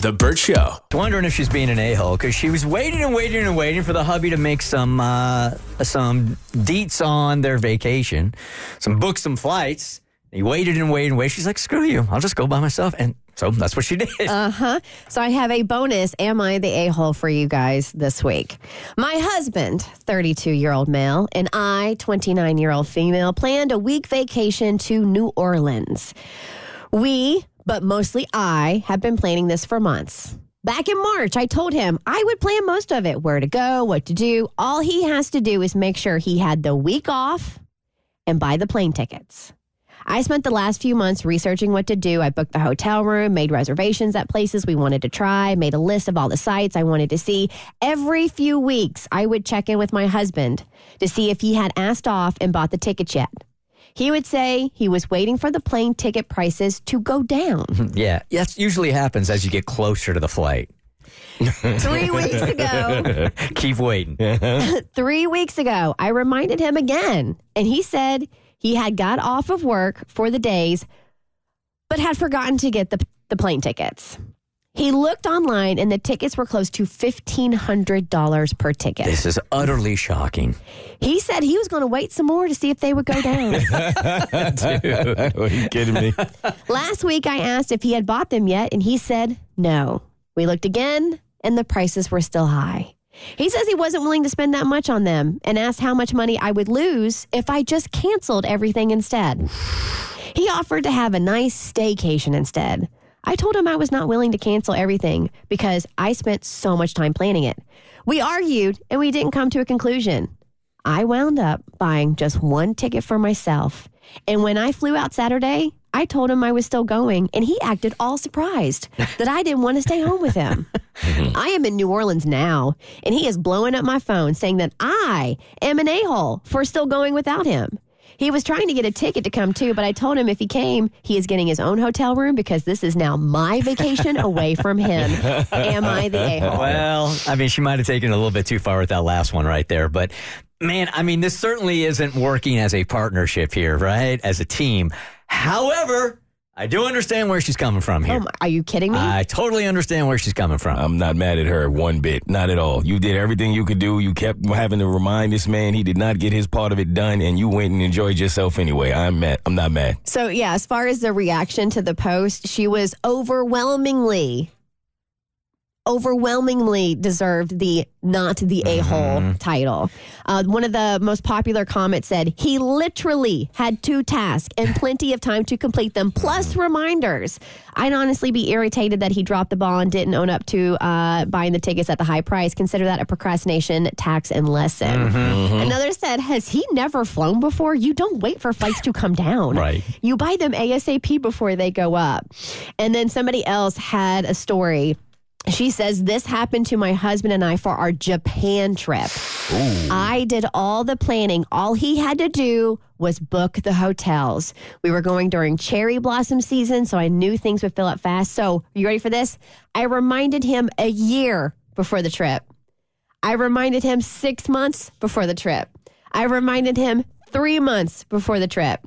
The Burt Show. Wondering if she's being an a hole because she was waiting and waiting and waiting for the hubby to make some uh, some deets on their vacation, some book some flights. He waited and waited and waited. She's like, "Screw you! I'll just go by myself." And so that's what she did. Uh huh. So I have a bonus. Am I the a hole for you guys this week? My husband, 32 year old male, and I, 29 year old female, planned a week vacation to New Orleans. We, but mostly I, have been planning this for months. Back in March, I told him I would plan most of it where to go, what to do. All he has to do is make sure he had the week off and buy the plane tickets. I spent the last few months researching what to do. I booked the hotel room, made reservations at places we wanted to try, made a list of all the sites I wanted to see. Every few weeks, I would check in with my husband to see if he had asked off and bought the tickets yet. He would say he was waiting for the plane ticket prices to go down. yeah, that usually happens as you get closer to the flight. Three weeks ago, Keep waiting. three weeks ago, I reminded him again, and he said he had got off of work for the days, but had forgotten to get the, the plane tickets. He looked online, and the tickets were close to $1,500 per ticket. This is utterly shocking. He said he was going to wait some more to see if they would go down. Are you kidding me? Last week, I asked if he had bought them yet, and he said no. We looked again, and the prices were still high. He says he wasn't willing to spend that much on them and asked how much money I would lose if I just canceled everything instead. He offered to have a nice staycation instead. I told him I was not willing to cancel everything because I spent so much time planning it. We argued and we didn't come to a conclusion. I wound up buying just one ticket for myself. And when I flew out Saturday, I told him I was still going, and he acted all surprised that I didn't want to stay home with him. Mm-hmm. I am in New Orleans now, and he is blowing up my phone saying that I am an a hole for still going without him. He was trying to get a ticket to come too, but I told him if he came, he is getting his own hotel room because this is now my vacation away from him. Am I the a hole? Well, I mean, she might have taken it a little bit too far with that last one right there. But man, I mean, this certainly isn't working as a partnership here, right? As a team. However, I do understand where she's coming from here. Oh my, are you kidding me? I totally understand where she's coming from. I'm not mad at her one bit. Not at all. You did everything you could do. You kept having to remind this man he did not get his part of it done, and you went and enjoyed yourself anyway. I'm mad. I'm not mad. So, yeah, as far as the reaction to the post, she was overwhelmingly, overwhelmingly deserved the not the a hole title. Uh, one of the most popular comments said, He literally had two tasks and plenty of time to complete them, plus reminders. I'd honestly be irritated that he dropped the ball and didn't own up to uh, buying the tickets at the high price. Consider that a procrastination tax and lesson. Another said, Has he never flown before? You don't wait for flights to come down. Right. You buy them ASAP before they go up. And then somebody else had a story. She says, This happened to my husband and I for our Japan trip. I did all the planning. All he had to do was book the hotels. We were going during cherry blossom season, so I knew things would fill up fast. So, you ready for this? I reminded him a year before the trip. I reminded him six months before the trip. I reminded him three months before the trip.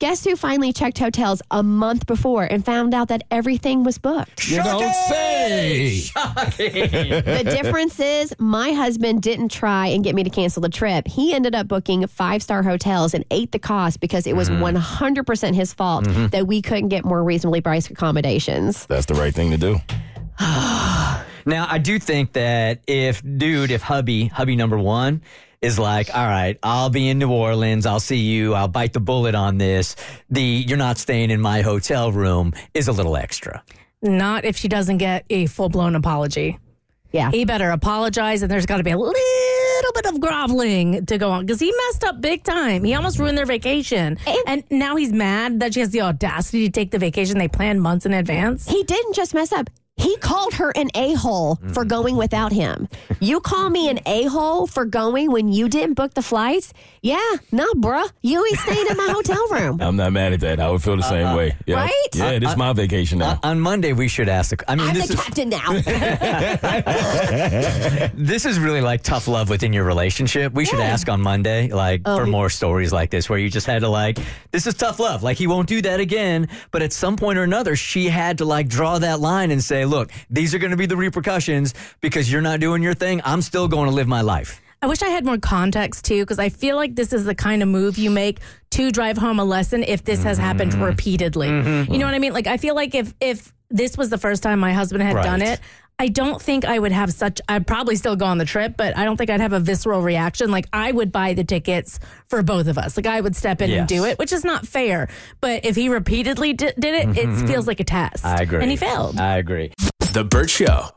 Guess who finally checked hotels a month before and found out that everything was booked? You don't say. the difference is my husband didn't try and get me to cancel the trip. He ended up booking five star hotels and ate the cost because it was mm-hmm. 100% his fault mm-hmm. that we couldn't get more reasonably priced accommodations. That's the right thing to do. Now, I do think that if, dude, if hubby, hubby number one, is like, all right, I'll be in New Orleans. I'll see you. I'll bite the bullet on this. The you're not staying in my hotel room is a little extra. Not if she doesn't get a full blown apology. Yeah. He better apologize, and there's got to be a little bit of groveling to go on because he messed up big time. He almost ruined their vacation. And now he's mad that she has the audacity to take the vacation they planned months in advance. He didn't just mess up. He called her an a hole for going without him. You call me an a hole for going when you didn't book the flights? Yeah, no, bruh. You ain't staying in my hotel room. I'm not mad at that. I would feel the same way. Yeah. right? Yeah, this is my vacation now. Uh, on Monday, we should ask. The, I mean, I'm this the is captain now. this is really like tough love within your relationship. We should ask on Monday, like Oh, for more stories like this, where you just had to like, this is tough love. Like he won't do that again. But at some point or another, she had to like draw that line and say, look, these are going to be the repercussions because you're not doing your thing. I'm still going to live my life. I wish I had more context too, because I feel like this is the kind of move you make to drive home a lesson if this has happened Mm-hmm. repeatedly. You know what I mean? Like I feel like if if this was the first time my husband had Right. done it, I don't think I would have such. I'd probably still go on the trip, but I don't think I'd have a visceral reaction. Like I would buy the tickets for both of us. Like I would step in and do it, which is not fair. But if he repeatedly di- did it, it mm-hmm. feels like a test. I agree. and he failed. I agree. The Burt Show.